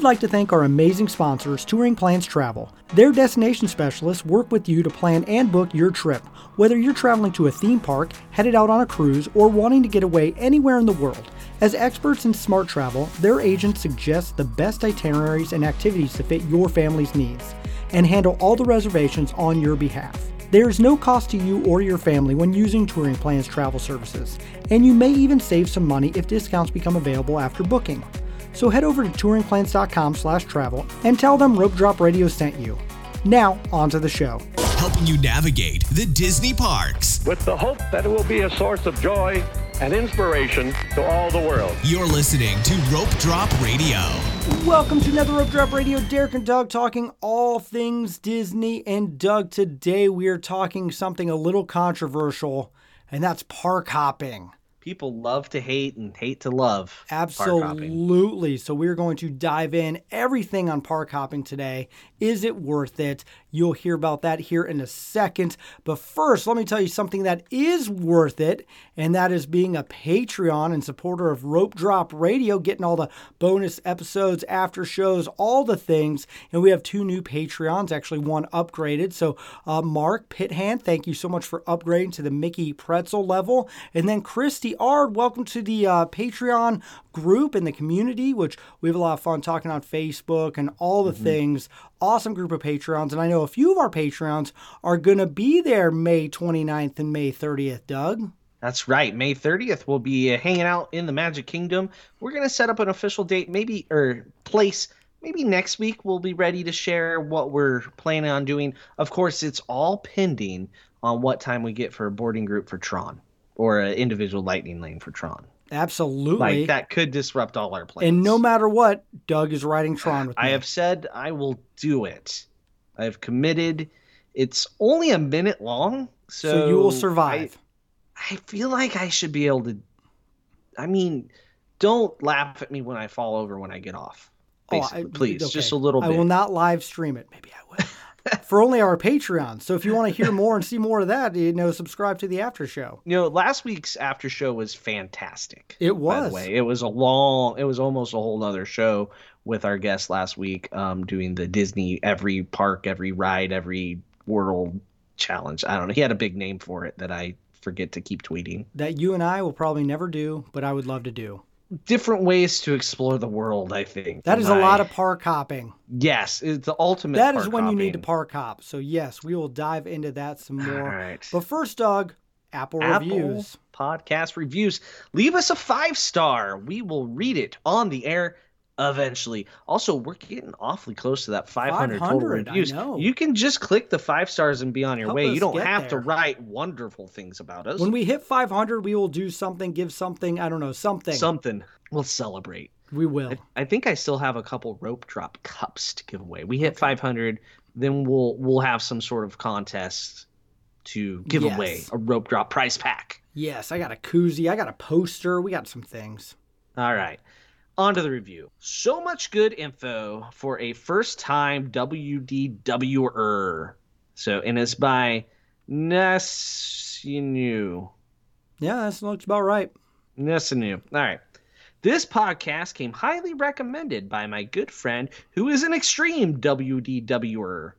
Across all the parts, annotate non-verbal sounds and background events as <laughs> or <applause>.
would like to thank our amazing sponsors, Touring Plans Travel. Their destination specialists work with you to plan and book your trip, whether you're traveling to a theme park, headed out on a cruise, or wanting to get away anywhere in the world. As experts in smart travel, their agents suggest the best itineraries and activities to fit your family's needs and handle all the reservations on your behalf. There is no cost to you or your family when using Touring Plans travel services, and you may even save some money if discounts become available after booking. So head over to touringplans.com slash travel and tell them Rope Drop Radio sent you. Now, on to the show. Helping you navigate the Disney parks. with the hope that it will be a source of joy and inspiration to all the world. You're listening to Rope Drop Radio. Welcome to another Rope Drop Radio. Derek and Doug talking all things Disney. And Doug, today we are talking something a little controversial, and that's park hopping. People love to hate and hate to love. Absolutely. So we're going to dive in everything on park hopping today. Is it worth it? You'll hear about that here in a second. But first, let me tell you something that is worth it, and that is being a Patreon and supporter of Rope Drop Radio, getting all the bonus episodes, after shows, all the things. And we have two new Patreons, actually one upgraded. So uh, Mark Pithand, thank you so much for upgrading to the Mickey Pretzel level. And then Christy Ard, welcome to the uh, Patreon group and the community, which we have a lot of fun talking on Facebook and all the things. Awesome group of Patreons. And I know a few of our Patreons are going to be there May 29th and May 30th, Doug. That's right. May 30th, we'll be uh, hanging out in the Magic Kingdom. We're going to set up an official date, maybe, or place. Maybe next week we'll be ready to share what we're planning on doing. Of course, it's all pending on what time we get for a boarding group for Tron or an individual lightning lane for Tron. Absolutely. Like that could disrupt all our plans. and no matter what, Doug is riding Tron with me. I have said I will do it. I have committed. It's only a minute long, so, so you will survive. I, I feel like I should be able to. I mean, don't laugh at me when I fall over when I get off. Oh, I- please, okay. just a little bit. I will not live stream it. Maybe I will. <laughs> For only our Patreon. So if you want to hear more and see more of that, you know, subscribe to the after show. You know, last week's after show was fantastic. It By was. the way, it was a long. It was almost a whole other show with our guest last week, um, doing the Disney every park, every ride, every world challenge. I don't know. He had a big name for it that I forget to keep tweeting. That you and I will probably never do, but I would love to do. Different ways to explore the world. I think That for a lot of park hopping. Yes, it's the ultimate. That is when you need to park hop. So yes, we will dive into that some more. All right. But first, Doug, Apple, Apple reviews. podcast reviews. Leave us a five star. We will read it on the air eventually. Also, we're getting awfully close to that 500, total 500, I reviews. You can just click the five stars and be on your Help way. You don't have to write wonderful things about us. When we hit 500, we will do something, give something. I don't know, something. Something. We'll celebrate. we will. I think I still have a couple rope drop cups to give away. We hit 500, then we'll we'll have some sort of contest to give Yes. away a rope drop prize pack. Yes, I got a koozie. I got a poster. We got some things. All right. On to the review. So much good info for a first time WDWer. So, and it's by Nesinu. Yeah, that looks about right. Nesinu. All right. This podcast came highly recommended by my good friend who is an extreme WDWer.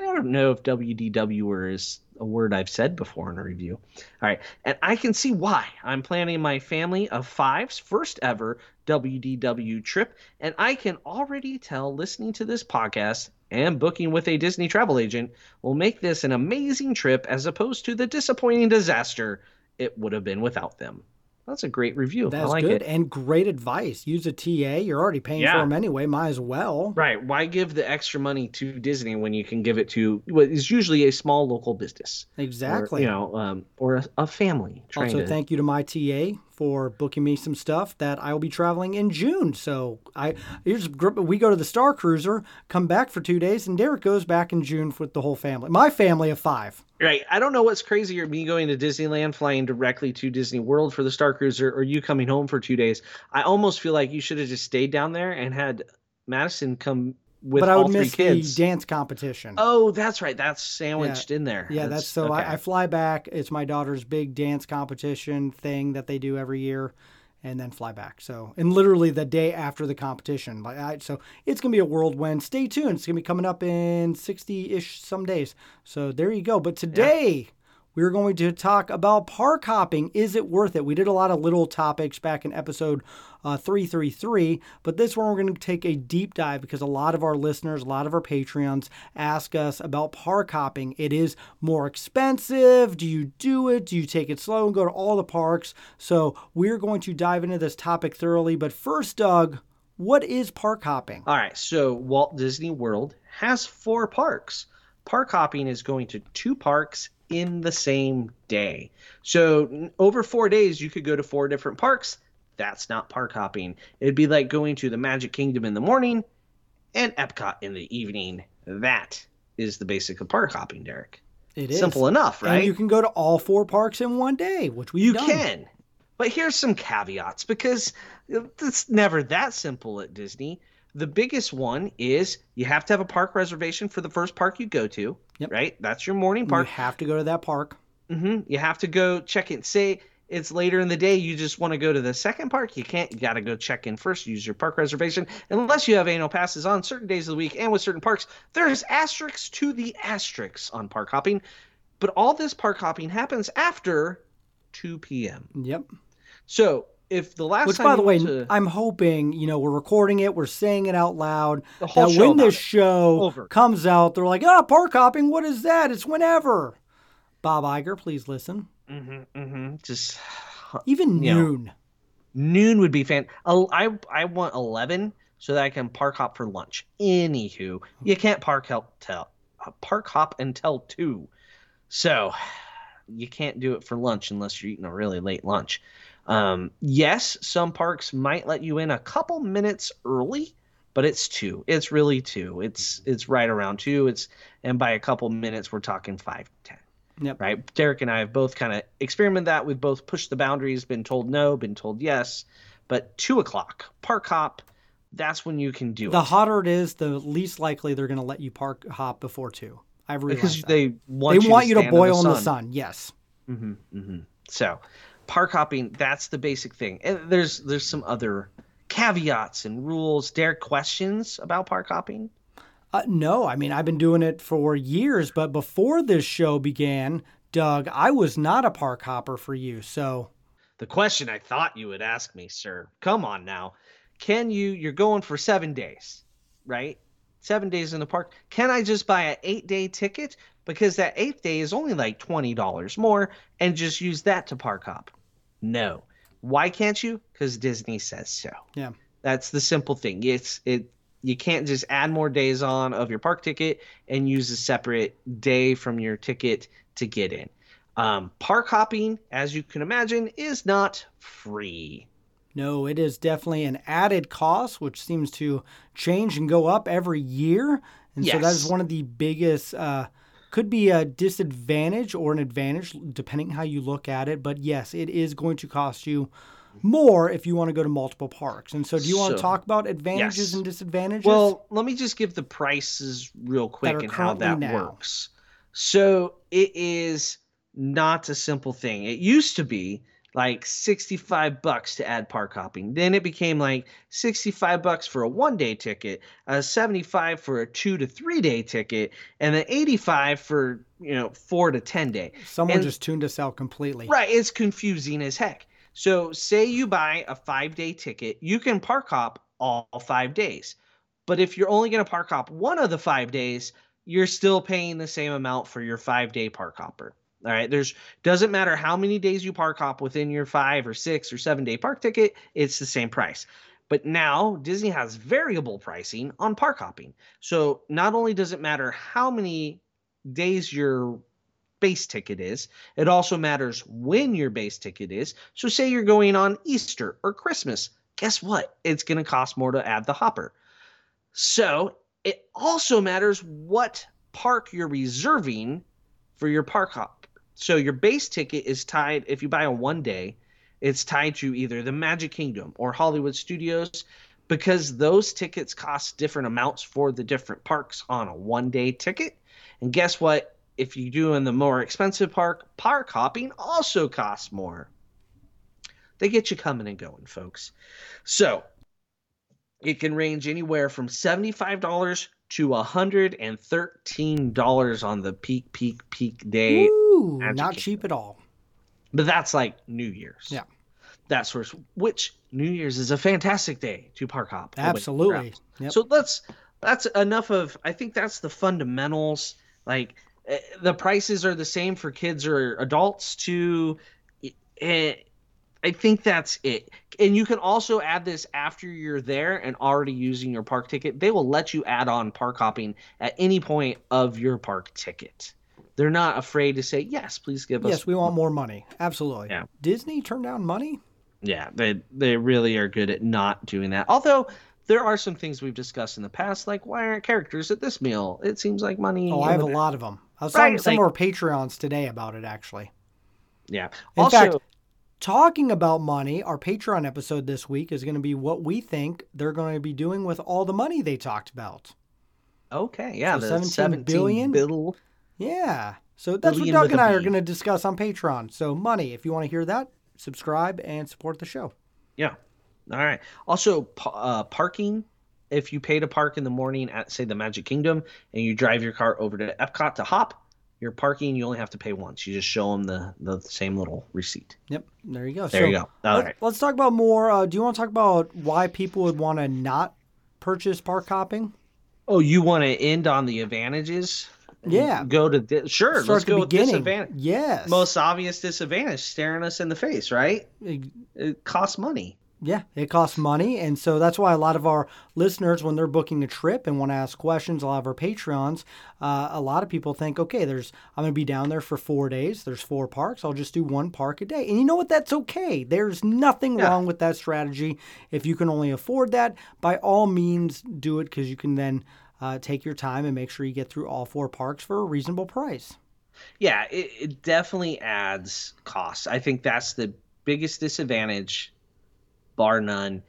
I don't know if WDWer is a word I've said before in a review. All right. And I can see why. I'm planning my family of five's first ever WDW trip, and I can already tell listening to this podcast and booking with a Disney travel agent will make this an amazing trip as opposed to the disappointing disaster it would have been without them. That's a great review. That's like good it. and great advice. Use a TA. You're already paying for them anyway. Might as well. Right. Why give the extra money to Disney when you can give it to what is usually a small local business? Exactly. Or, you know, um, or a, a family Also, to. thank you to my TA for booking me some stuff that I will be traveling in June. So I here's we go to the Star Cruiser, come back for two days, and Derek goes back in June with the whole family. My family of five. Right. I don't know what's crazier, me going to Disneyland, flying directly to Disney World for the Star Cruiser, or you coming home for two days. I almost feel like you should have just stayed down there and had Madison come with but I all would three miss kids. the dance competition. oh, that's right. That's sandwiched in there. Yeah, that's, so okay. I, I fly back. It's my daughter's big dance competition thing that they do every year, and then fly back. So, and literally the day after the competition. Like, I, so it's gonna be a whirlwind. Stay tuned. It's gonna be coming up in sixty-ish some days. So there you go. But today. We're going to talk about park hopping. Is it worth it? We did a lot of little topics back in episode uh, 333, but this one we're going to take a deep dive because a lot of our listeners, a lot of our Patreons ask us about park hopping. It is more expensive. Do you do it? Do you take it slow and go to all the parks? So we're going to dive into this topic thoroughly. But first, Doug, what is park hopping? All right, so Walt Disney World has four parks. Park hopping is going to two parks in the same day. So over four days, you could go to four different parks. That's not park hopping. It'd be like going to the Magic Kingdom in the morning and Epcot in the evening. That is the basic of park hopping, Derek. It is Simple enough, right? And you can go to all four parks in one day, which we You can. But here's some caveats because it's never that simple at Disney. The biggest one is you have to have a park reservation for the first park you go to, Yep. right? That's your morning park. You have to go to that park. hmm You have to go check in. Say it's later in the day, you just want to go to the second park. You can't. You got to go check in first. Use your park reservation, unless you have annual passes on certain days of the week and with certain parks. There's asterisks to the asterisks on park hopping, but all this park hopping happens after 2 p.m. Yep. So if the last Which, by the way, to- I'm hoping you know we're recording it, we're saying it out loud. The whole that when this it. show Over. comes out, they're like, "Ah, park hopping. What is that? It's whenever." Bob Iger, please listen. Mhm, mhm, just <sighs> Even You know, noon. noon would be fan. I I want eleven so that I can park hop for lunch. Anywho, you can't park help tell uh, park hop until two, so <sighs> you can't do it for lunch unless you're eating a really late lunch. Um, yes, some parks might let you in a couple minutes early, but it's two. It's really two. It's it's right around two. It's and by a couple minutes we're talking five ten. Yep. Right. Derek and I have both kind of experimented that. We've both pushed the boundaries, been told no, been told yes. But two o'clock, park hop, that's when you can do The it. The hotter it is, the least likely they're going to let you park hop before two. I've realized because that. they want they you want to you to boil in in the the sun. Yes. Mm-hmm, mm-hmm. So, park hopping, that's the basic thing. And there's there's some other caveats and rules. Derek, questions about park hopping? Uh, no, I mean I've been doing it for years, but before this show began, Doug, I was not a park hopper for you. So The question I thought you would ask me, sir. Come on now. Can you you're going for 7 days, right? 7 days in the park. Can I just buy an 8-day ticket because that 8th day is only like $20 more and just use that to park hop? No. Why can't you? Cuz Disney says so. yeah. That's the simple thing. It's it you can't just add more days on of your park ticket and use a separate day from your ticket to get in. Um, park hopping, as you can imagine, is not free. No, it is definitely an added cost, which seems to change and go up every year. And so that is one of the biggest, uh, could be a disadvantage or an advantage, depending how you look at it. But yes, it is going to cost you more if you want to go to multiple parks. And so, do you want to talk about advantages Yes. and disadvantages? Well, let me just give the prices real quick and how that now. works. So it is not a simple thing. It used to be like 65 bucks to add park hopping. Then it became like 65 bucks for a one day ticket, uh, 75 for a two to three day ticket, and then 85 for, you know, four to 10 day. someone and- just tuned us out completely. Right, it's confusing as heck. So, say you buy a five day ticket, you can park hop all five days. But if you're only going to park hop one of the five days, you're still paying the same amount for your five day park hopper. All right, there's doesn't matter how many days you park hop within your five or six or seven day park ticket, it's the same price. But now Disney has variable pricing on park hopping. So not only does it matter how many days your base ticket is, it also matters when your base ticket is. So, say you're going on Easter or Christmas, guess what? It's going to cost more to add the hopper. So, it also matters what park you're reserving for your park hop. So, your base ticket is tied, if you buy a one day, it's tied to either the Magic Kingdom or Hollywood Studios because those tickets cost different amounts for the different parks on a one day ticket. And guess what? If you do in the more expensive park, park hopping also costs more. They get you coming and going, folks. So it can range anywhere from $75 to $113 on the peak, peak, peak day. Ooh, Magic not Kingdom. cheap at all. But that's like New Year's. Yeah. That's sort of, which New Year's is a fantastic day to park hop. Absolutely. Yep. So let's, that's enough of, I think that's the fundamentals. Like eh, the prices are the same for kids or adults too. Eh, I think that's it. And you can also add this after you're there and already using your park ticket. They will let you add on park hopping at any point of your park ticket. They're not afraid to say, yes, please give us. Yes, we want more money. Absolutely. Yeah. Disney turned down money? Yeah, they they really are good at not doing that. Although there are some things we've discussed in the past, like why aren't characters at this meal? It seems like money. Oh, I have a lot of them. I was Right, talking to some like- of our Patreons today about it, actually. Yeah. In also, fact, talking about money, our Patreon episode this week is going to be what we think they're going to be doing with all the money they talked about. okay, yeah, So the 17 17 billion? bill- Yeah. So that's what Doug and I are going to discuss on Patreon. So, money, if you want to hear that, subscribe and support the show. Yeah. All right. Also, uh, parking. If you pay to park in the morning at, say, the Magic Kingdom, and you drive your car over to Epcot to hop, your parking you only have to pay once. You just show them the the same little receipt. Yep. There you go. There so you go. All let, right. Let's talk about more. Uh, do you want to talk about why people would want to not purchase park hopping? Oh, you want to end on the advantages? Yeah. Go to di- sure. Start let's go with beginning. disadvantage. Yes. Most obvious disadvantage: staring us in the face. Right? Ex- It costs money. Yeah, it costs money. And so that's why a lot of our listeners, when they're booking a trip and want to ask questions, a lot of our Patreons, uh, a lot of people think, okay, there's I'm going to be down there for four days. There's four parks. I'll just do one park a day. And you know what? That's okay. There's nothing Yeah. wrong with that strategy. If you can only afford that, by all means, do it because you can then uh, take your time and make sure you get through all four parks for a reasonable price. Yeah, it, it definitely adds costs. I think that's the biggest disadvantage, bar none.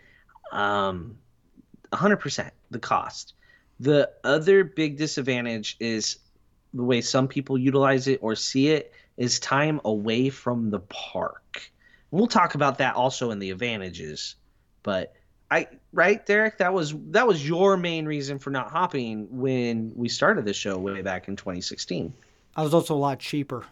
Um, 100% the cost. The other big disadvantage is the way some people utilize it or see it is time away from the park. We'll talk about that also in the advantages, but I right Derek that was that was your main reason for not hopping when we started the show way back in 2016. I was also a lot cheaper.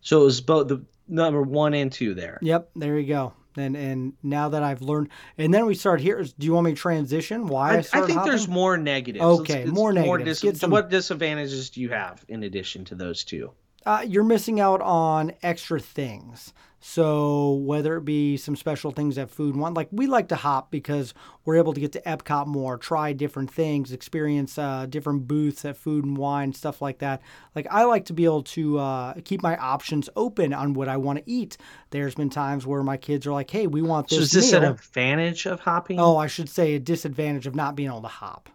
So it was both the number one and two there. Yep, there you go. And and now that I've learned, and then we start here. Do you want me to transition? Why I, I, I think there's more negatives. Okay, more negatives. Get so some- what disadvantages do you have in addition to those two? uh, you're missing out on extra things. So whether it be some special things at Food and Wine, like we like to hop because we're able to get to Epcot more, try different things, experience uh, different booths at Food and Wine, stuff like that. Like I like to be able to uh, keep my options open on what I want to eat. There's been times where my kids are like, "Hey, we want this." So is this meal. an advantage of hopping? Oh, I should say a disadvantage of not being able to hop.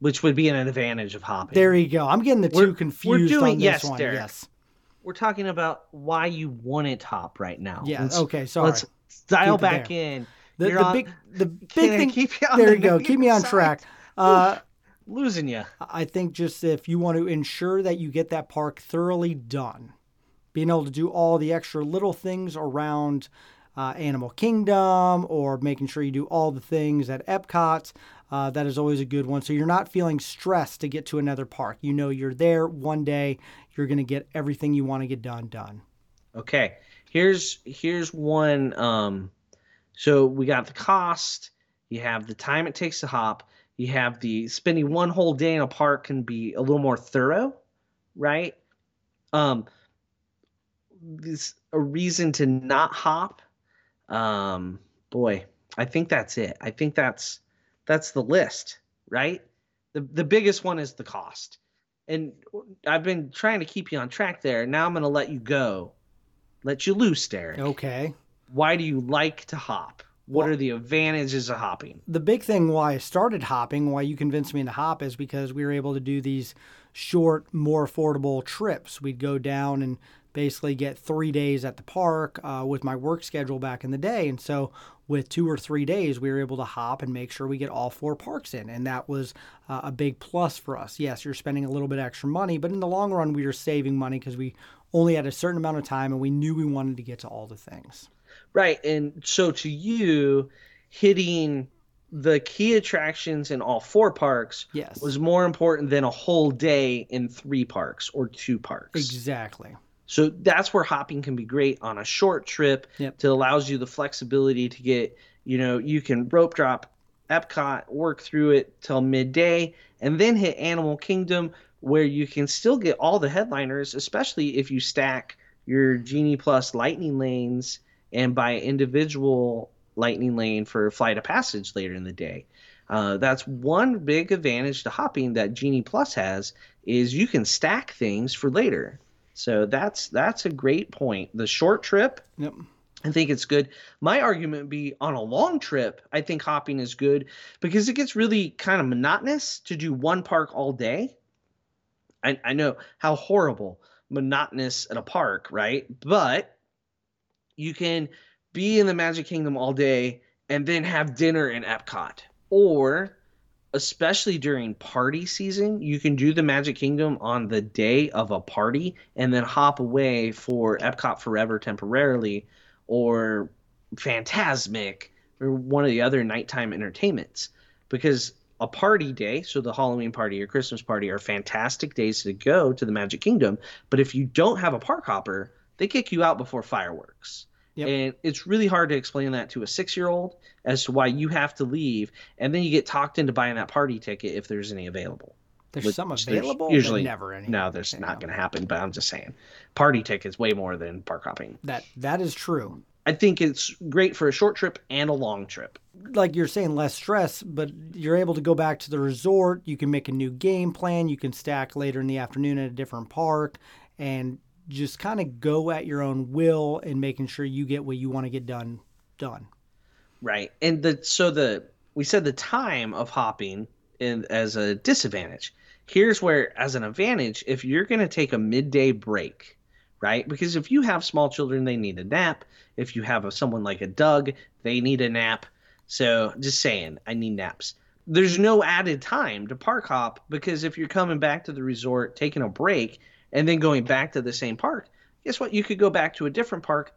Which would be an advantage of hopping. There you go. I'm getting the We're- 2 we're confused doing- on this yes, one. Derek. Yes. We're talking about why you want it top right now. Yeah. Let's- okay. Sorry. Let's dial back there. in. The, the on- big the <laughs> big thing. keep you on there the you go. Keep me on negative track. Uh, Losing you. I think just if you want to ensure that you get that park thoroughly done, being able to do all the extra little things around uh, Animal Kingdom or making sure you do all the things at Epcot, uh, that is always a good one. So you're not feeling stressed to get to another park. You know you're there one day, you're going to get everything you want to get done done. Okay. Here's here's one. Um, so we got the cost. You have the time it takes to hop. You have the spending one whole day in a park can be a little more thorough, right? Um, this a reason to not hop. Um, boy, I think that's it. I think that's that's the list, right? The the biggest one is the cost. And I've been trying to keep you on track there. Now I'm going to let you go. Let you loose, Derek. Okay. Why do you like to hop? What Well- are the advantages of hopping? the big thing why I started hopping, why you convinced me to hop, is because we were able to do these short, more affordable trips. We'd go down and basically get three days at the park uh, with my work schedule back in the day. And so, with two or three days, we were able to hop and make sure we get all four parks in. And that was uh, a big plus for us. Yes, you're spending a little bit extra money, but in the long run, we were saving money because we only had a certain amount of time and we knew we wanted to get to all the things. Right. And so to you, hitting the key attractions in all four parks Yes. was more important than a whole day in three parks or two parks. Exactly. So that's where hopping can be great on a short trip Yep. allows you the flexibility to get, you know, you can rope drop Epcot, work through it till midday, and then hit Animal Kingdom where you can still get all the headliners, especially if you stack your Genie Plus lightning lanes and buy individual lightning lane for Flight of Passage later in the day. Uh, that's one big advantage to hopping that Genie Plus has is you can stack things for later. So that's that's a great point. The short trip, Yep. I think it's good. My argument would be on a long trip, I think hopping is good because it gets really kind of monotonous to do one park all day. I, I know how horrible monotonous at a park, right? But you can be in the Magic Kingdom all day and then have dinner in Epcot. Or especially during party season, you can do the Magic Kingdom on the day of a party and then hop away for Epcot Forever temporarily or Fantasmic or one of the other nighttime entertainments. Because a party day, so the Halloween party or Christmas party, are fantastic days to go to the Magic Kingdom. But if you don't have a park hopper, they kick you out before fireworks. Yep. And it's really hard to explain that to a six year old as to why you have to leave. And then you get talked into buying that party ticket if there's any available. There's Which some available. but Usually, never any. No, there's not going to happen. But I'm just saying, party tickets way more than park hopping. That that is true. I think it's great for a short trip and a long trip. like you're saying, less stress, but you're able to go back to the resort. You can make a new game plan. You can stack later in the afternoon at a different park and just kind of go at your own will and making sure you get what you want to get done done. Right. And the so the we said the time of hopping in as a disadvantage. Here's where as an advantage, if you're going to take a midday break, right? Because if you have small children, they need a nap. If you have a, someone like a Doug, they need a nap. So just saying, I need naps. There's no added time to park hop because if you're coming back to the resort, taking a break, and then going back to the same park, guess what? You could go back to a different park.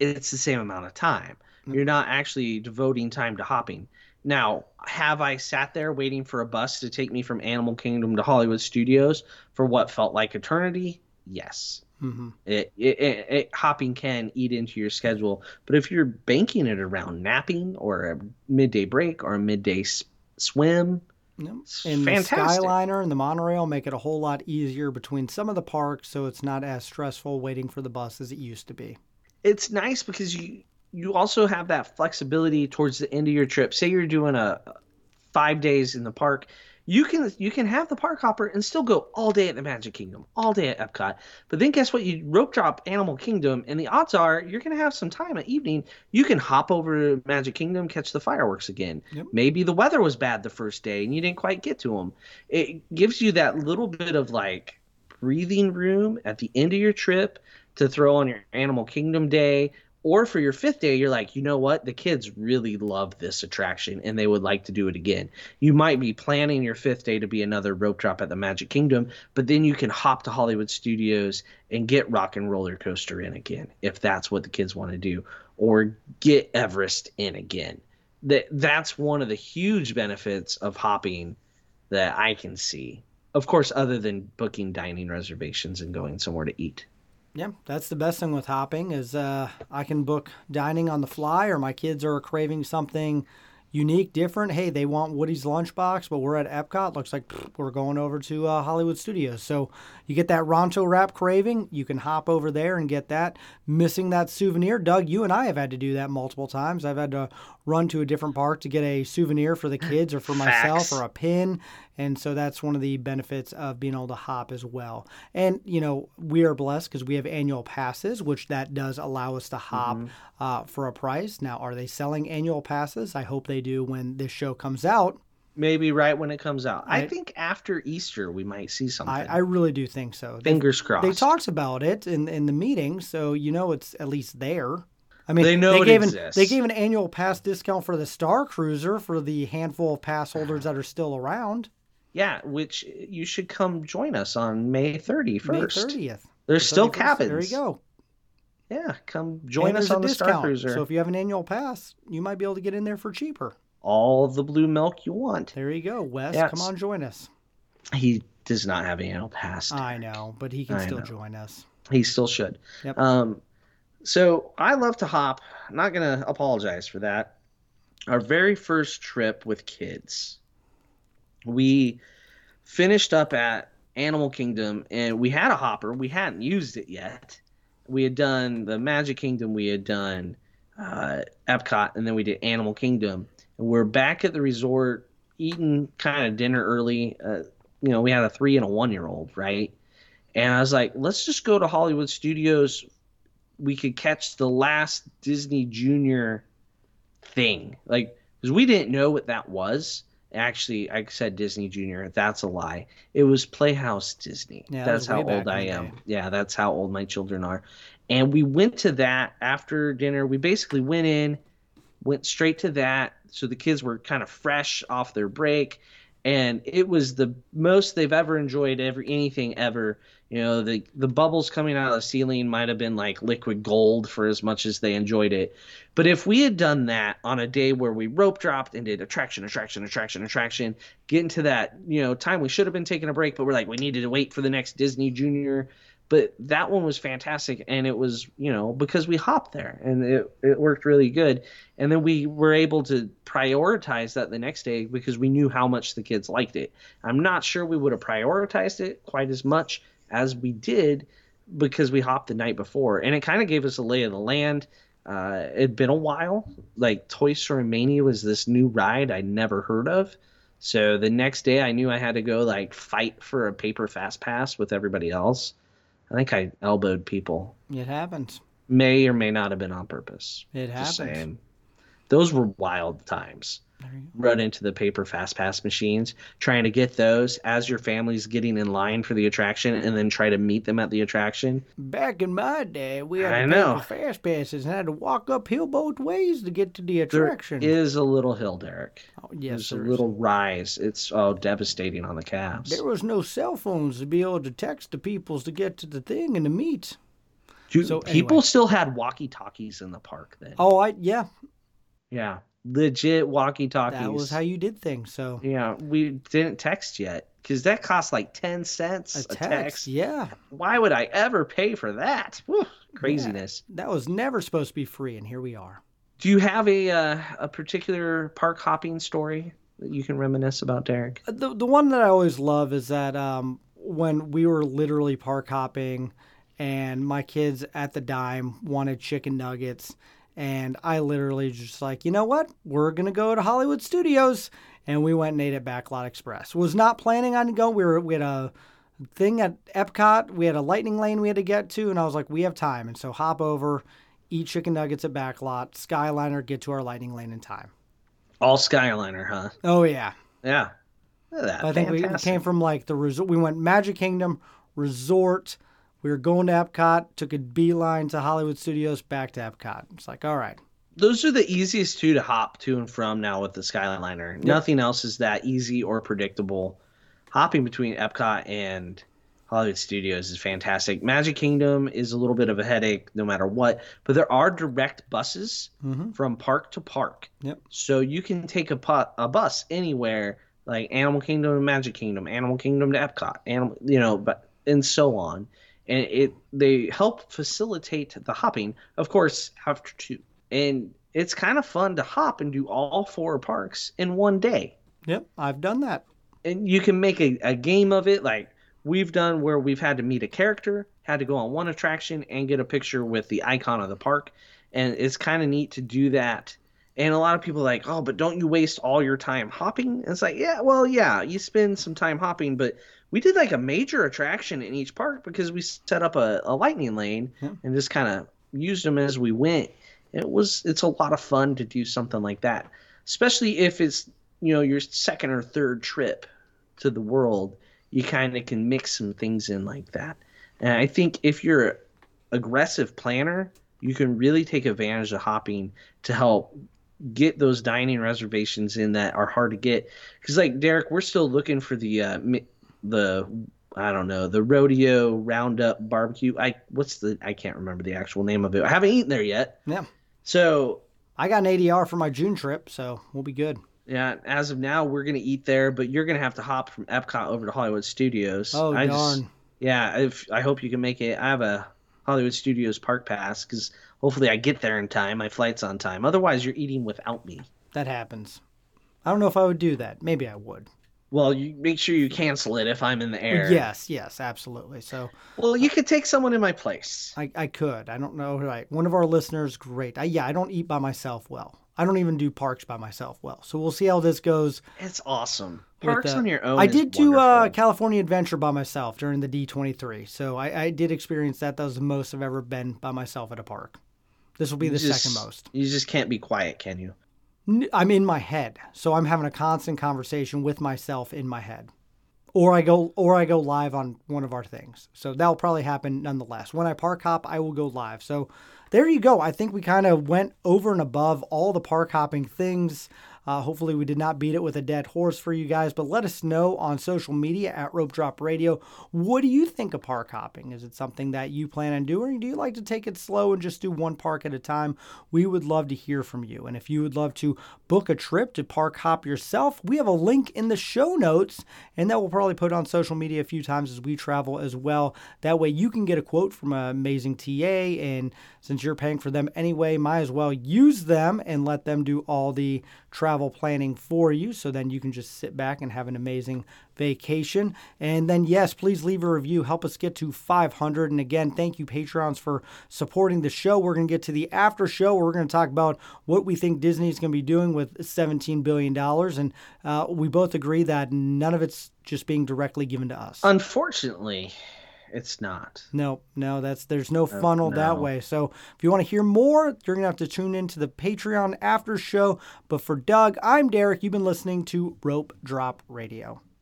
It's the same amount of time. You're not actually devoting time to hopping. Now, have I sat there waiting for a bus to take me from Animal Kingdom to Hollywood Studios for what felt like eternity? Yes. hmm It, it, it, it hopping can eat into your schedule, but if you're banking it around napping or a midday break or a midday s- swim, Yep. And fantastic. the Skyliner and the monorail make it a whole lot easier between some of the parks, so it's not as stressful waiting for the bus as it used to be. it's nice because you you also have that flexibility towards the end of your trip. Say you're doing a five days in the park, you can you can have the park hopper and still go all day at the Magic Kingdom, all day at Epcot. But then guess what? You rope drop Animal Kingdom, and the odds are you're gonna have some time at evening. You can hop over to Magic Kingdom, catch the fireworks again. Yep. Maybe the weather was bad the first day and you didn't quite get to them. It gives you that little bit of like breathing room at the end of your trip to throw on your Animal Kingdom day. Or for your fifth day, you're like, you know what? The kids really love this attraction and they would like to do it again. You might be planning your fifth day to be another rope drop at the Magic Kingdom, but then you can hop to Hollywood Studios and get Rock and Roller Coaster in again if that's what the kids want to do, or get Everest in again. That that's one of the huge benefits of hopping that I can see. Of course, other than booking dining reservations and going somewhere to eat. Yeah, that's the best thing with hopping is uh, I can book dining on the fly, or my kids are craving something unique, different. Hey, they want Woody's lunchbox, but we're at Epcot. Looks like pfft, we're going over to uh, Hollywood Studios. So you get that Ronto wrap craving, you can hop over there and get that. Missing that souvenir, Doug, you and I have had to do that multiple times. I've had to run to a different park to get a souvenir for the kids or for myself Facts. or a pin. And so that's one of the benefits of being able to hop as well. And, you know, we are blessed because we have annual passes, which that does allow us to hop uh, for a price. Now, are they selling annual passes? I hope they do when this show comes out. Maybe right when it comes out. I, I- think after Easter we might see something. I, I really do think so. They- Fingers crossed. They talked about it in, in the meeting, so you know it's at least there. I mean, They know it gave An, they gave an annual pass discount for the Star Cruiser for the handful of pass holders that are still around. yeah, which you should come join us on May 31st. May 30th. There's still cabins. There you go. Yeah, come join And us on the Star. Cruiser. So if you have an annual pass, you might be able to get in there for cheaper. All the blue milk you want. There you go, Wes. Yes. Come on, join us. He does not have an annual pass. I know, but he can I still know. join us. He still should. Yep. Um, so I love to hop. I'm not gonna apologize for that. Our very first trip with kids, we finished up at Animal Kingdom, and we had a hopper. We hadn't used it yet. We had done the Magic Kingdom. We had done uh, Epcot, and then we did Animal Kingdom. And we're back at the resort, eating kind of dinner early. Uh, you know, we had a three and a one year old, right? And I was like, let's just go to Hollywood Studios. We could catch the last Disney Junior thing. Like, because we didn't know what that was. Actually, I said Disney Junior. That's a lie. It was Playhouse Disney. Yeah, that's how old I am. day. Yeah, that's how old my children are. And we went to that after dinner. We basically went in, went straight to that. So the kids were kind of fresh off their break. And it was the most they've ever enjoyed ever anything ever. You know, the the bubbles coming out of the ceiling might have been like liquid gold for as much as they enjoyed it. But if we had done that on a day where we rope dropped and did attraction, attraction, attraction, attraction, getting to that, you know, time we should have been taking a break, but we're like, we needed to wait for the next Disney Junior. But that one was fantastic, and it was, you know, because we hopped there and it, it worked really good. And then we were able to prioritize that the next day because we knew how much the kids liked it. I'm not sure we would have prioritized it quite as much as we did because we hopped the night before, and it kind of gave us a lay of the land. Uh, it'd been a while. Like Toy Story Mania was this new ride I'd never heard of. So the next day I knew I had to go like fight for a paper fast pass with everybody else. I think I elbowed people. It happens. May or may not have been on purpose. It happens. Those were wild times. There you go. Run into the paper fast pass machines, trying to get those as your family's getting in line for the attraction, and then try to meet them at the attraction. Back in my day, we had I to know. fast passes and had to walk uphill both ways to get to the attraction. There is a little hill, Derek. Oh, yes, There's a there is. little rise. It's oh devastating on the calves. There was no cell phones to be able to text the peoples to get to the thing and to meet. Dude, so people anyway. still had walkie talkies in the park then. Oh, I yeah, Yeah, legit walkie talkies. that was how you did things. So Yeah, we didn't text yet because that costs like ten cents a a text, text. yeah, Why would I ever pay for that? Whew, craziness. that was never supposed to be free, and here we are. Do you have a uh, a particular park hopping story that you can reminisce about, Derek? The the one that I always love is that um, when we were literally park hopping, and my kids at the dime wanted chicken nuggets, and I literally just like, you know what, we're gonna go to Hollywood Studios, and we went and ate at Backlot Express. Was not planning on going. We were we had a thing at Epcot. We had a lightning lane we had to get to, and I was like, we have time, and so hop over. Eat chicken nuggets at Backlot, Skyliner, get to our lightning lane in time. All Skyliner, huh? Oh yeah, Yeah. That. I think we came from like the resort. We went Magic Kingdom Resort. We were going to Epcot. Took a beeline to Hollywood Studios. Back to Epcot. It's like, all right, Those are the easiest two to hop to and from now with the Skyliner. Nothing else is that easy or predictable. Hopping between Epcot and Hollywood Studios is fantastic. Magic Kingdom is a little bit of a headache no matter what, but there are direct buses mm-hmm. from park to park. Yep. So you can take a, pu- a bus anywhere, like Animal Kingdom to Magic Kingdom, Animal Kingdom to Epcot, animal, you know, but and so on. And it they help facilitate the hopping, of course, after two. And it's kind of fun to hop and do all four parks in one day yep, I've done that. and you can make a, a game of it like we've done where we've had to meet a character had to go on one attraction and get a picture with the icon of the park and it's kind of neat to do that and a lot of people are like oh but don't you waste all your time hopping and it's like yeah well yeah you spend some time hopping but we did like a major attraction in each park because we set up a, a lightning lane and just kind of used them as we went. It was it's a lot of fun to do something like that especially if it's you know your second or third trip to the world you kind of can mix some things in like that. And i think if you're an aggressive planner you can really take advantage of hopping to help get those dining reservations in that are hard to get. Because like derek we're still looking for the uh, the I don't know the rodeo roundup barbecue. I what's the I can't remember the actual name of it. I haven't eaten there yet. Yeah. So I got an ADR for my June trip, so we'll be good. yeah, as of now we're gonna eat there, but you're gonna have to hop from Epcot over to Hollywood Studios. Oh I darn. Just, yeah, if I hope you can make it. I have a Hollywood Studios park pass because hopefully I get there in time. My flight's on time. Otherwise, you're eating without me. That happens. I don't know if I would do that. Maybe I would. Well, you make sure you cancel it if I'm in the air. Yes, yes, absolutely. So Well, you could take someone in my place. I, I could. I don't know. Right. One of our listeners, great. I, yeah, I don't eat by myself well. I don't even do parks by myself well. So we'll see how this goes. It's awesome. Parks uh, on your own. I did do uh. California Adventure by myself during the D23. So I, I did experience that. That was the most I've ever been by myself at a park. This will be the Just- second most. You just can't be quiet, can you? I'm in my head, so I'm having a constant conversation with myself in my head, or I go or I go live on one of our things. So that'll probably happen nonetheless. When I park hop, I will go live. So there you go. I think we kind of went over and above all the park hopping things. Uh, hopefully, we did not beat it with a dead horse for you guys, but let us know on social media at Rope Drop Radio. What do you think of park hopping? Is it something that you plan on doing? Do you like to take it slow and just do one park at a time? We would love to hear from you. And if you would love to book a trip to park hop yourself, we have a link in the show notes, and that we'll probably put on social media a few times as we travel as well. That way, you can get a quote from an amazing TA, and since you're paying for them anyway, might as well use them and let them do all the travel planning for you. So then you can just sit back and have an amazing vacation. And then, yes, please leave a review. Help us get to 500. And again, thank you, Patreons, for supporting the show. We're going to get to the after show where we're going to talk about what we think Disney is going to be doing with $17 billion. And uh, we both agree that none of it's just being directly given to us. Unfortunately, it's not. No, no, that's there's no funnel that no. way. So if you want to hear more, you're gonna have to tune into the Patreon after show. But for Doug, I'm Derek. You've been listening to Rope Drop Radio.